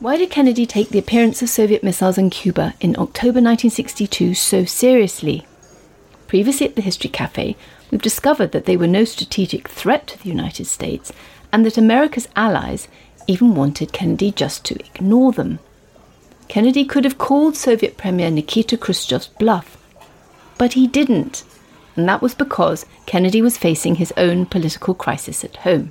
Why did Kennedy take the appearance of Soviet missiles in Cuba in October 1962 so seriously? Previously at the History Cafe, we've discovered that they were no strategic threat to the United States and that America's allies even wanted Kennedy just to ignore them. Kennedy could have called Soviet Premier Nikita Khrushchev's bluff, but he didn't, and that was because Kennedy was facing his own political crisis at home.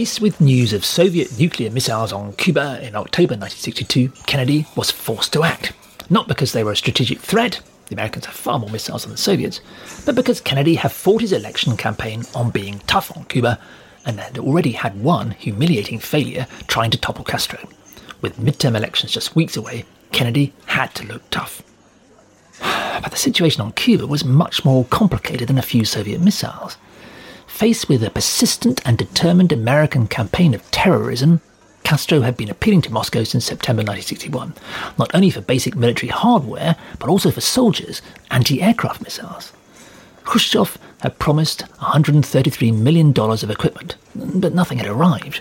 Faced with news of Soviet nuclear missiles on Cuba in October 1962, Kennedy was forced to act. Not because they were a strategic threat, the Americans have far more missiles than the Soviets, but because Kennedy had fought his election campaign on being tough on Cuba and had already had one humiliating failure trying to topple Castro. With midterm elections just weeks away, Kennedy had to look tough. But the situation on Cuba was much more complicated than a few Soviet missiles faced with a persistent and determined American campaign of terrorism, Castro had been appealing to Moscow since September 1961, not only for basic military hardware, but also for soldiers, anti aircraft missiles. Khrushchev had promised $133 million of equipment, but nothing had arrived.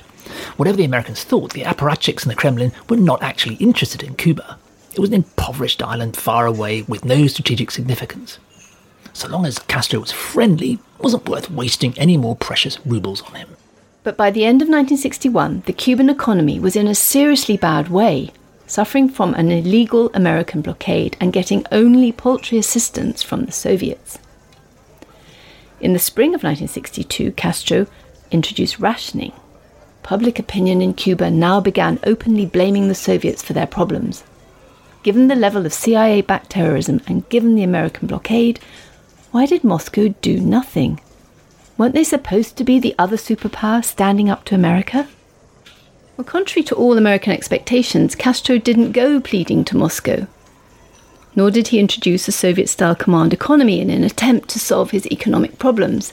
Whatever the Americans thought, the apparatchiks in the Kremlin were not actually interested in Cuba. It was an impoverished island far away with no strategic significance so long as Castro was friendly, wasn't worth wasting any more precious rubles on him. But by the end of 1961, the Cuban economy was in a seriously bad way, suffering from an illegal American blockade and getting only paltry assistance from the Soviets. In the spring of 1962, Castro introduced rationing. Public opinion in Cuba now began openly blaming the Soviets for their problems. Given the level of CIA backed terrorism and given the American blockade, why did Moscow do nothing? Weren't they supposed to be the other superpower standing up to America? Well, contrary to all American expectations, Castro didn't go pleading to Moscow. Nor did he introduce a Soviet style command economy in an attempt to solve his economic problems.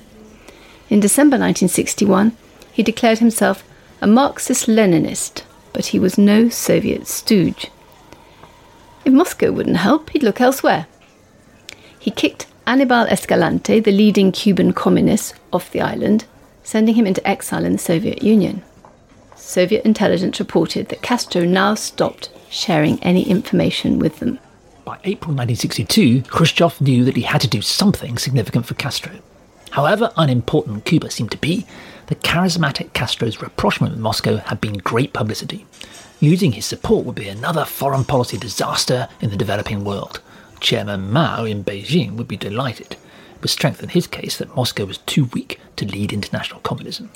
In December 1961, he declared himself a Marxist Leninist, but he was no Soviet stooge. If Moscow wouldn't help, he'd look elsewhere. He kicked Anibal Escalante, the leading Cuban communist, off the island, sending him into exile in the Soviet Union. Soviet intelligence reported that Castro now stopped sharing any information with them. By April 1962, Khrushchev knew that he had to do something significant for Castro. However unimportant Cuba seemed to be, the charismatic Castro's rapprochement with Moscow had been great publicity. Losing his support would be another foreign policy disaster in the developing world. Chairman Mao in Beijing would be delighted. It would strengthen his case that Moscow was too weak to lead international communism.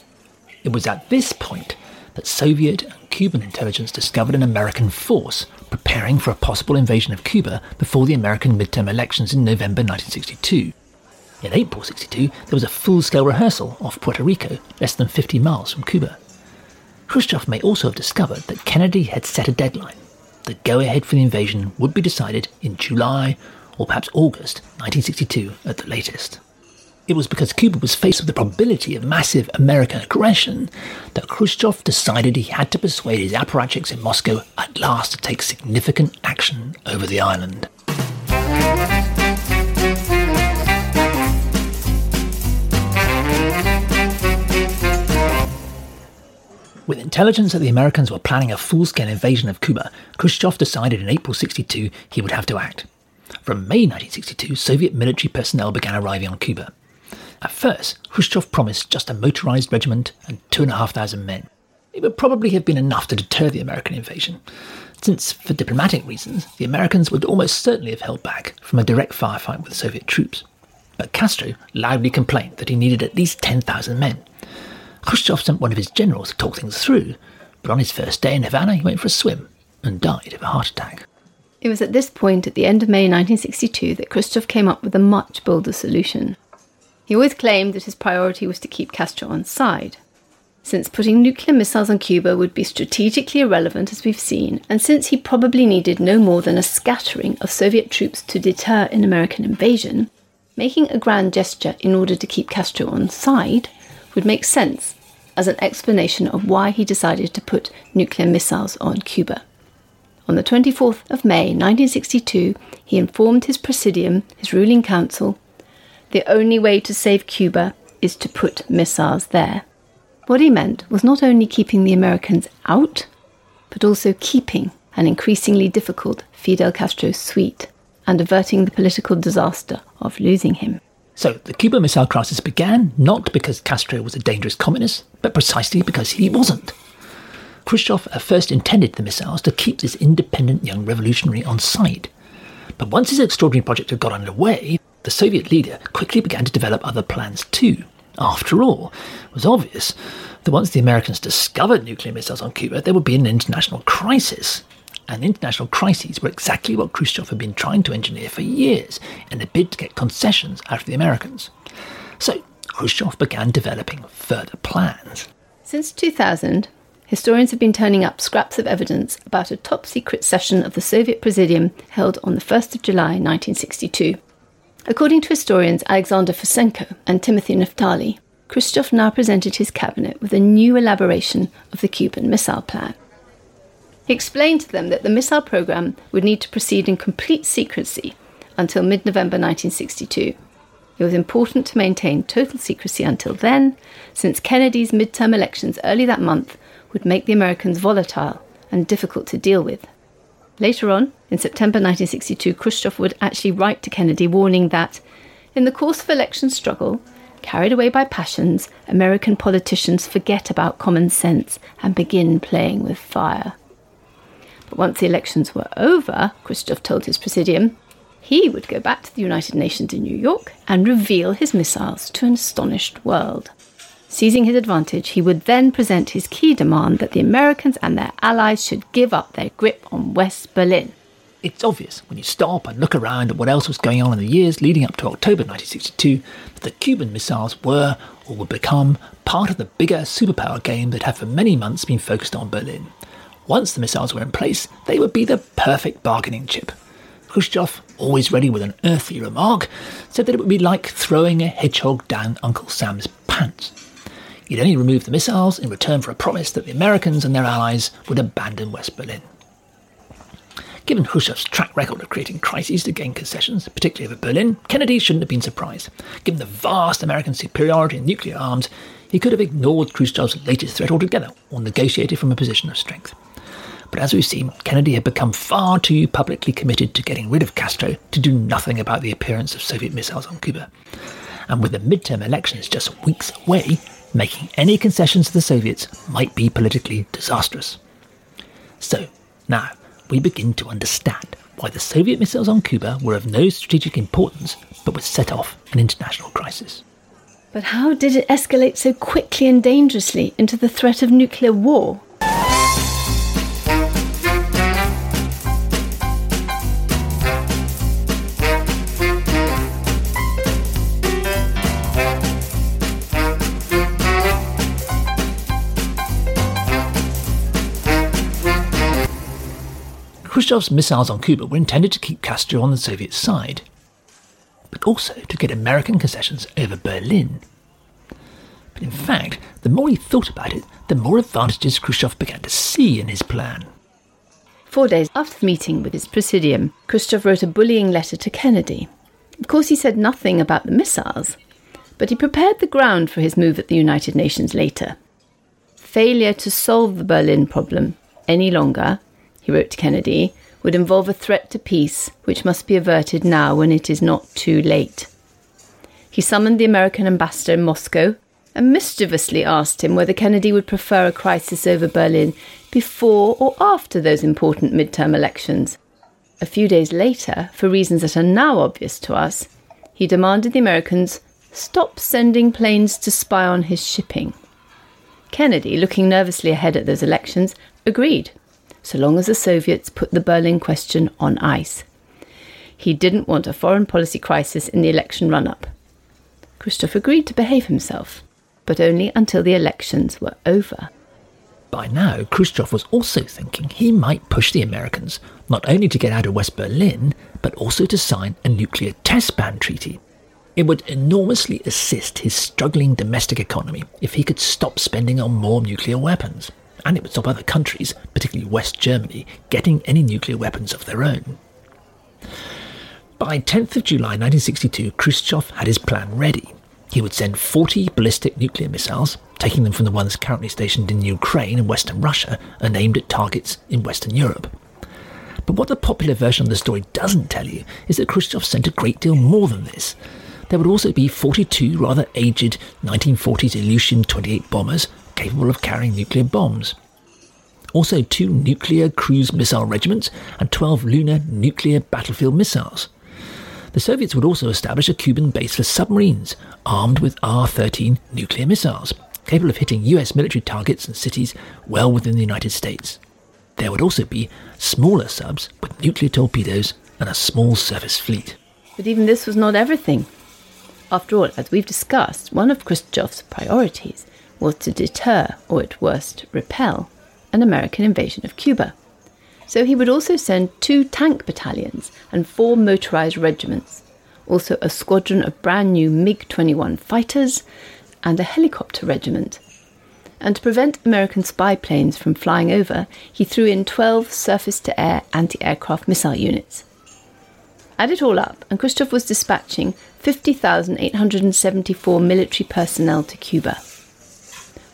It was at this point that Soviet and Cuban intelligence discovered an American force preparing for a possible invasion of Cuba before the American midterm elections in November 1962. In April 62, there was a full scale rehearsal off Puerto Rico, less than 50 miles from Cuba. Khrushchev may also have discovered that Kennedy had set a deadline the go ahead for the invasion would be decided in July or perhaps August 1962 at the latest. It was because Cuba was faced with the probability of massive American aggression that Khrushchev decided he had to persuade his apparatchiks in Moscow at last to take significant action over the island. Intelligence that the Americans were planning a full scale invasion of Cuba, Khrushchev decided in April 62 he would have to act. From May 1962, Soviet military personnel began arriving on Cuba. At first, Khrushchev promised just a motorized regiment and 2,500 men. It would probably have been enough to deter the American invasion, since, for diplomatic reasons, the Americans would almost certainly have held back from a direct firefight with Soviet troops. But Castro loudly complained that he needed at least 10,000 men, Khrushchev sent one of his generals to talk things through, but on his first day in Havana he went for a swim and died of a heart attack. It was at this point, at the end of May 1962, that Khrushchev came up with a much bolder solution. He always claimed that his priority was to keep Castro on side. Since putting nuclear missiles on Cuba would be strategically irrelevant, as we've seen, and since he probably needed no more than a scattering of Soviet troops to deter an American invasion, making a grand gesture in order to keep Castro on side would make sense as an explanation of why he decided to put nuclear missiles on Cuba. On the 24th of May 1962, he informed his Presidium, his ruling council, the only way to save Cuba is to put missiles there. What he meant was not only keeping the Americans out, but also keeping an increasingly difficult Fidel Castro sweet and averting the political disaster of losing him. So, the Cuban Missile Crisis began not because Castro was a dangerous communist, but precisely because he wasn't. Khrushchev at first intended the missiles to keep this independent young revolutionary on side. But once his extraordinary project had got underway, the Soviet leader quickly began to develop other plans too. After all, it was obvious that once the Americans discovered nuclear missiles on Cuba, there would be an international crisis. And international crises were exactly what Khrushchev had been trying to engineer for years in a bid to get concessions out of the Americans. So Khrushchev began developing further plans. Since 2000, historians have been turning up scraps of evidence about a top secret session of the Soviet Presidium held on the 1st of July 1962. According to historians Alexander Fursenko and Timothy Naftali, Khrushchev now presented his cabinet with a new elaboration of the Cuban Missile Plan. He explained to them that the missile program would need to proceed in complete secrecy until mid November 1962. It was important to maintain total secrecy until then, since Kennedy's midterm elections early that month would make the Americans volatile and difficult to deal with. Later on, in September 1962, Khrushchev would actually write to Kennedy warning that, in the course of election struggle, carried away by passions, American politicians forget about common sense and begin playing with fire. But once the elections were over, Khrushchev told his presidium, he would go back to the United Nations in New York and reveal his missiles to an astonished world. Seizing his advantage, he would then present his key demand that the Americans and their allies should give up their grip on West Berlin. It's obvious when you stop and look around at what else was going on in the years leading up to October 1962 that the Cuban missiles were or would become part of the bigger superpower game that had for many months been focused on Berlin. Once the missiles were in place, they would be the perfect bargaining chip. Khrushchev, always ready with an earthy remark, said that it would be like throwing a hedgehog down Uncle Sam's pants. He'd only remove the missiles in return for a promise that the Americans and their allies would abandon West Berlin. Given Khrushchev's track record of creating crises to gain concessions, particularly over Berlin, Kennedy shouldn't have been surprised. Given the vast American superiority in nuclear arms, he could have ignored Khrushchev's latest threat altogether or negotiated from a position of strength. But as we've seen, Kennedy had become far too publicly committed to getting rid of Castro to do nothing about the appearance of Soviet missiles on Cuba. And with the midterm elections just weeks away, making any concessions to the Soviets might be politically disastrous. So, now, we begin to understand why the Soviet missiles on Cuba were of no strategic importance but would set off an international crisis. But how did it escalate so quickly and dangerously into the threat of nuclear war? Khrushchev's missiles on Cuba were intended to keep Castro on the Soviet side, but also to get American concessions over Berlin. But in fact, the more he thought about it, the more advantages Khrushchev began to see in his plan. Four days after the meeting with his presidium, Khrushchev wrote a bullying letter to Kennedy. Of course, he said nothing about the missiles, but he prepared the ground for his move at the United Nations later. Failure to solve the Berlin problem any longer he wrote to Kennedy, would involve a threat to peace, which must be averted now when it is not too late. He summoned the American ambassador in Moscow and mischievously asked him whether Kennedy would prefer a crisis over Berlin before or after those important midterm elections. A few days later, for reasons that are now obvious to us, he demanded the Americans stop sending planes to spy on his shipping. Kennedy, looking nervously ahead at those elections, agreed so long as the Soviets put the Berlin question on ice. He didn't want a foreign policy crisis in the election run up. Khrushchev agreed to behave himself, but only until the elections were over. By now, Khrushchev was also thinking he might push the Americans not only to get out of West Berlin, but also to sign a nuclear test ban treaty. It would enormously assist his struggling domestic economy if he could stop spending on more nuclear weapons, and it would stop other countries, particularly West Germany, getting any nuclear weapons of their own. By 10th of July 1962, Khrushchev had his plan ready. He would send 40 ballistic nuclear missiles, taking them from the ones currently stationed in Ukraine and Western Russia and aimed at targets in Western Europe. But what the popular version of the story doesn't tell you is that Khrushchev sent a great deal more than this there would also be 42 rather aged 1940s Ilyushin 28 bombers capable of carrying nuclear bombs. Also, two nuclear cruise missile regiments and 12 Luna nuclear battlefield missiles. The Soviets would also establish a Cuban base for submarines armed with R 13 nuclear missiles, capable of hitting US military targets and cities well within the United States. There would also be smaller subs with nuclear torpedoes and a small surface fleet. But even this was not everything. After all, as we've discussed, one of Khrushchev's priorities was to deter, or at worst repel, an American invasion of Cuba. So he would also send two tank battalions and four motorized regiments, also a squadron of brand new MiG 21 fighters and a helicopter regiment. And to prevent American spy planes from flying over, he threw in 12 surface to air anti aircraft missile units. Add it all up, and Khrushchev was dispatching 50,874 military personnel to Cuba.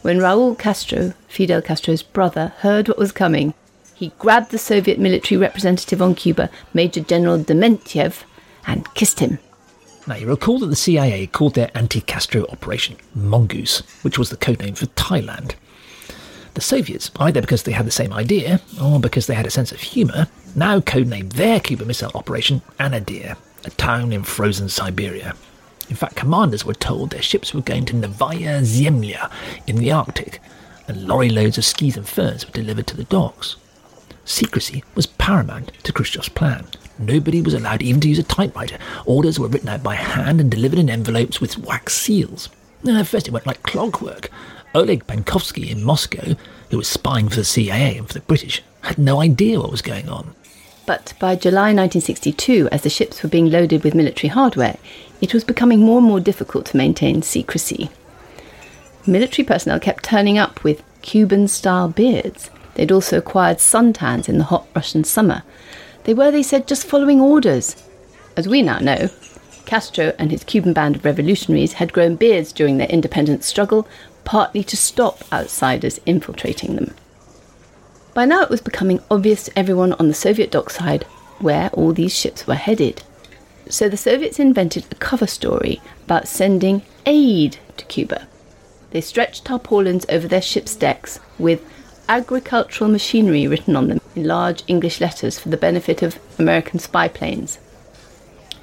When Raul Castro, Fidel Castro's brother, heard what was coming, he grabbed the Soviet military representative on Cuba, Major General Dementyev, and kissed him. Now, you recall that the CIA called their anti Castro operation Mongoose, which was the codename for Thailand. The Soviets, either because they had the same idea or because they had a sense of humour, now codenamed their Cuban Missile Operation Anadyr, a town in frozen Siberia. In fact, commanders were told their ships were going to Novaya Zemlya in the Arctic, and lorry loads of skis and furs were delivered to the docks. Secrecy was paramount to Khrushchev's plan. Nobody was allowed even to use a typewriter. Orders were written out by hand and delivered in envelopes with wax seals. At first it went like clockwork. Oleg Penkovsky in Moscow, who was spying for the CIA and for the British, had no idea what was going on. But by July 1962, as the ships were being loaded with military hardware, it was becoming more and more difficult to maintain secrecy. Military personnel kept turning up with Cuban style beards. They'd also acquired suntans in the hot Russian summer. They were, they said, just following orders. As we now know, Castro and his Cuban band of revolutionaries had grown beards during their independence struggle, partly to stop outsiders infiltrating them. By now it was becoming obvious to everyone on the Soviet dockside where all these ships were headed. So the Soviets invented a cover story about sending aid to Cuba. They stretched tarpaulins over their ships' decks with agricultural machinery written on them in large English letters for the benefit of American spy planes.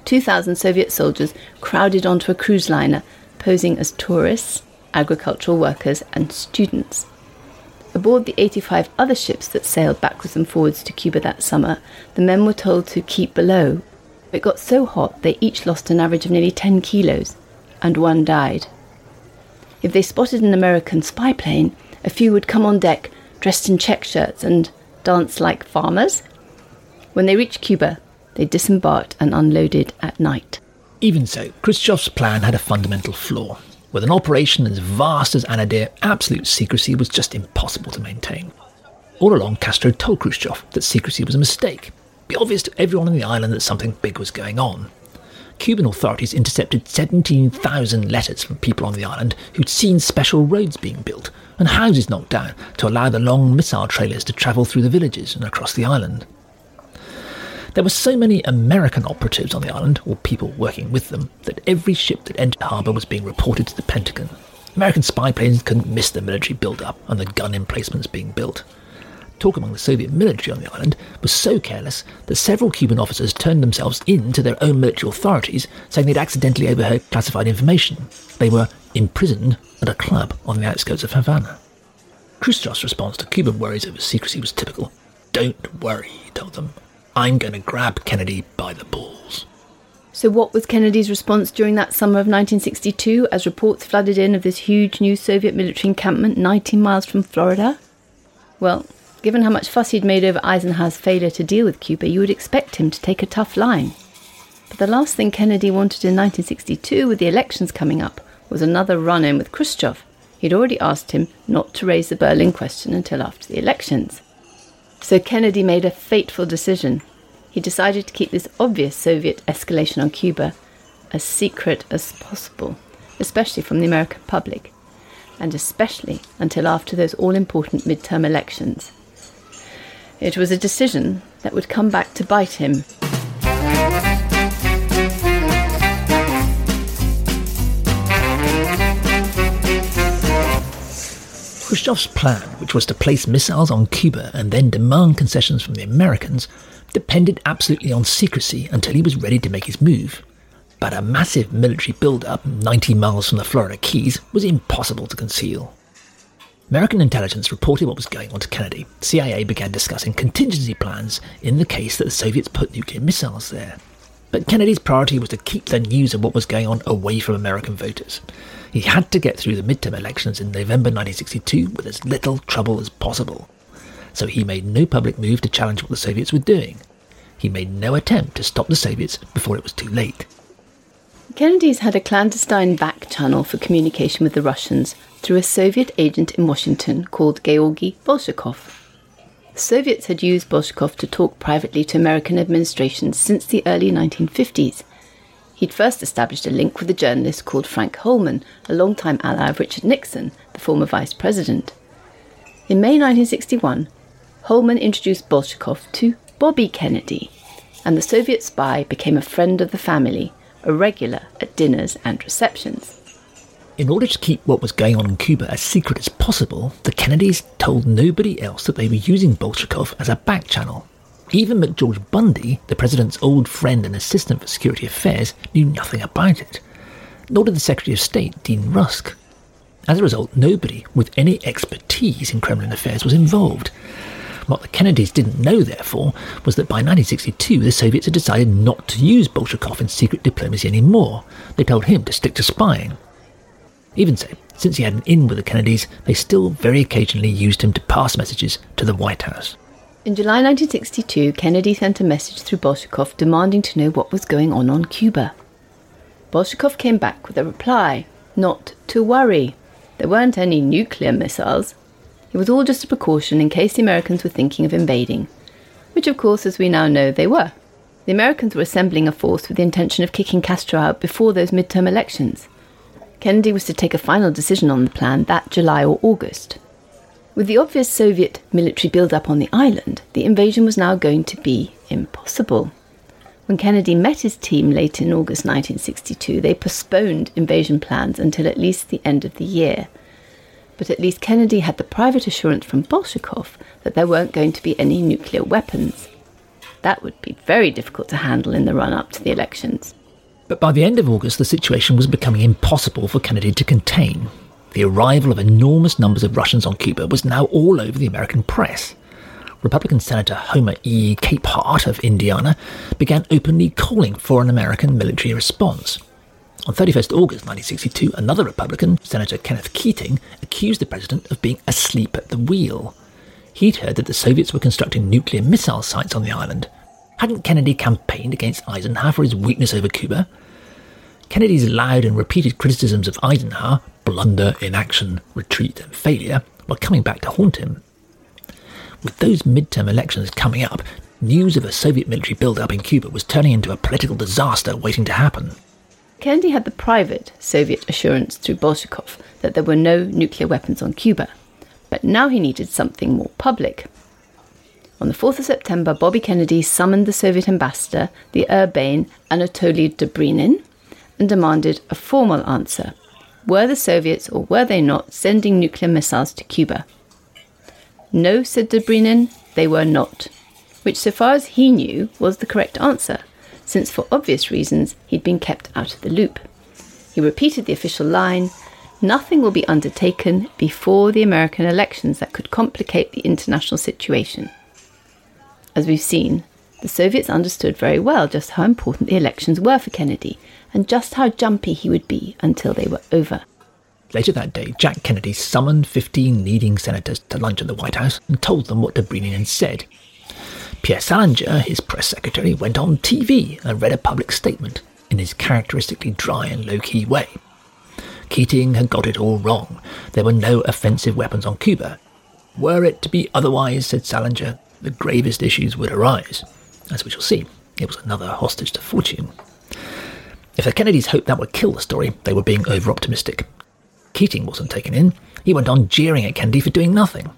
2,000 Soviet soldiers crowded onto a cruise liner, posing as tourists, agricultural workers, and students. Aboard the 85 other ships that sailed backwards and forwards to Cuba that summer, the men were told to keep below. It got so hot they each lost an average of nearly 10 kilos, and one died. If they spotted an American spy plane, a few would come on deck dressed in check shirts and dance like farmers. When they reached Cuba, they disembarked and unloaded at night. Even so, Khrushchev's plan had a fundamental flaw. With an operation as vast as Anadyr, absolute secrecy was just impossible to maintain. All along, Castro told Khrushchev that secrecy was a mistake. It'd be obvious to everyone on the island that something big was going on. Cuban authorities intercepted 17,000 letters from people on the island who'd seen special roads being built and houses knocked down to allow the long missile trailers to travel through the villages and across the island. There were so many American operatives on the island, or people working with them, that every ship that entered harbour was being reported to the Pentagon. American spy planes couldn't miss the military build-up and the gun emplacements being built. Talk among the Soviet military on the island was so careless that several Cuban officers turned themselves in to their own military authorities, saying they'd accidentally overheard classified information. They were imprisoned at a club on the outskirts of Havana. Khrushchev's response to Cuban worries over secrecy was typical. Don't worry, he told them. I'm going to grab Kennedy by the balls. So, what was Kennedy's response during that summer of 1962 as reports flooded in of this huge new Soviet military encampment 19 miles from Florida? Well, given how much fuss he'd made over Eisenhower's failure to deal with Cuba, you would expect him to take a tough line. But the last thing Kennedy wanted in 1962, with the elections coming up, was another run in with Khrushchev. He'd already asked him not to raise the Berlin question until after the elections. So Kennedy made a fateful decision he decided to keep this obvious Soviet escalation on Cuba as secret as possible, especially from the American public, and especially until after those all important midterm elections. It was a decision that would come back to bite him. Khrushchev's plan, which was to place missiles on Cuba and then demand concessions from the Americans, depended absolutely on secrecy until he was ready to make his move. But a massive military build-up 90 miles from the Florida Keys was impossible to conceal. American intelligence reported what was going on to Kennedy. CIA began discussing contingency plans in the case that the Soviets put nuclear missiles there. But Kennedy's priority was to keep the news of what was going on away from American voters. He had to get through the midterm elections in November 1962 with as little trouble as possible so he made no public move to challenge what the Soviets were doing. He made no attempt to stop the Soviets before it was too late. Kennedy's had a clandestine back channel for communication with the Russians through a Soviet agent in Washington called Georgy Bolshakov. The Soviets had used Bolshakov to talk privately to American administrations since the early 1950s. He'd first established a link with a journalist called Frank Holeman, a longtime ally of Richard Nixon, the former vice president. In May 1961, Holeman introduced Bolshakov to Bobby Kennedy, and the Soviet spy became a friend of the family, a regular at dinners and receptions. In order to keep what was going on in Cuba as secret as possible, the Kennedys told nobody else that they were using Bolshakov as a back channel. Even McGeorge Bundy, the president's old friend and assistant for security affairs, knew nothing about it. Nor did the Secretary of State, Dean Rusk. As a result, nobody with any expertise in Kremlin affairs was involved, what the Kennedys didn't know, therefore, was that by 1962 the Soviets had decided not to use Bolshakov in secret diplomacy anymore. They told him to stick to spying. Even so, since he had an in with the Kennedys, they still very occasionally used him to pass messages to the White House. In July 1962, Kennedy sent a message through Bolshakov demanding to know what was going on on Cuba. Bolshakov came back with a reply not to worry. There weren't any nuclear missiles. It was all just a precaution in case the Americans were thinking of invading, which, of course, as we now know, they were. The Americans were assembling a force with the intention of kicking Castro out before those midterm elections. Kennedy was to take a final decision on the plan that July or August. With the obvious Soviet military build-up on the island, the invasion was now going to be impossible. When Kennedy met his team late in August 1962, they postponed invasion plans until at least the end of the year – but at least Kennedy had the private assurance from Bolshakov that there weren't going to be any nuclear weapons. That would be very difficult to handle in the run up to the elections. But by the end of August, the situation was becoming impossible for Kennedy to contain. The arrival of enormous numbers of Russians on Cuba was now all over the American press. Republican Senator Homer E. Capehart of Indiana began openly calling for an American military response. On 31st August 1962, another Republican, Senator Kenneth Keating, accused the president of being asleep at the wheel. He'd heard that the Soviets were constructing nuclear missile sites on the island. Hadn't Kennedy campaigned against Eisenhower for his weakness over Cuba? Kennedy's loud and repeated criticisms of Eisenhower, blunder, inaction, retreat, and failure, were coming back to haunt him. With those midterm elections coming up, news of a Soviet military build-up in Cuba was turning into a political disaster waiting to happen. Kennedy had the private Soviet assurance through Bolshakov that there were no nuclear weapons on Cuba, but now he needed something more public. On the 4th of September, Bobby Kennedy summoned the Soviet ambassador, the urbane Anatoly Dobrynin, and demanded a formal answer. Were the Soviets or were they not sending nuclear missiles to Cuba? No, said Dobrynin, they were not, which, so far as he knew, was the correct answer since for obvious reasons he'd been kept out of the loop. He repeated the official line nothing will be undertaken before the American elections that could complicate the international situation. as we've seen, the Soviets understood very well just how important the elections were for Kennedy and just how jumpy he would be until they were over. Later that day, Jack Kennedy summoned 15 leading senators to lunch at the White House and told them what Dobrynin had said. Pierre Salinger, his press secretary, went on TV and read a public statement in his characteristically dry and low key way. Keating had got it all wrong. There were no offensive weapons on Cuba. Were it to be otherwise, said Salinger, the gravest issues would arise. As we shall see, it was another hostage to fortune. If the Kennedys hoped that would kill the story, they were being over optimistic. Keating wasn't taken in. He went on jeering at Kennedy for doing nothing.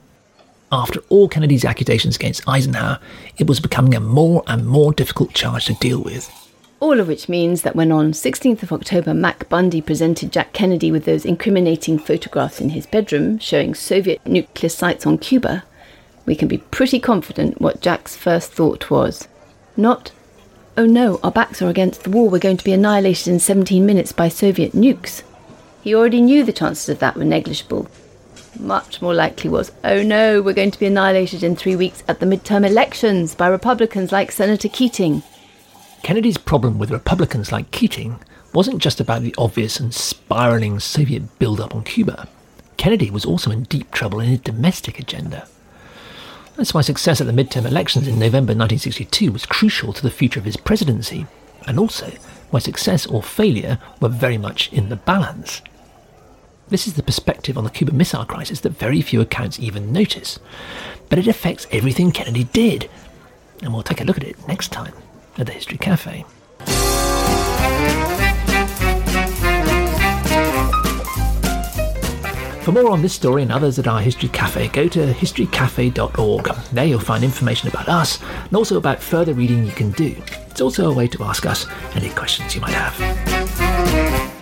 After all Kennedy's accusations against Eisenhower, it was becoming a more and more difficult charge to deal with. All of which means that when on 16th of October Mac Bundy presented Jack Kennedy with those incriminating photographs in his bedroom showing Soviet nuclear sites on Cuba, we can be pretty confident what Jack's first thought was. Not, oh no, our backs are against the wall, we're going to be annihilated in 17 minutes by Soviet nukes. He already knew the chances of that were negligible. Much more likely was, oh no, we're going to be annihilated in three weeks at the midterm elections by Republicans like Senator Keating. Kennedy's problem with Republicans like Keating wasn't just about the obvious and spiralling Soviet build-up on Cuba. Kennedy was also in deep trouble in his domestic agenda. That's why success at the midterm elections in November 1962 was crucial to the future of his presidency, and also why success or failure were very much in the balance. This is the perspective on the Cuban Missile Crisis that very few accounts even notice, but it affects everything Kennedy did, and we'll take a look at it next time at the History Cafe. For more on this story and others at our History Cafe, go to historycafe.org. There you'll find information about us and also about further reading you can do. It's also a way to ask us any questions you might have.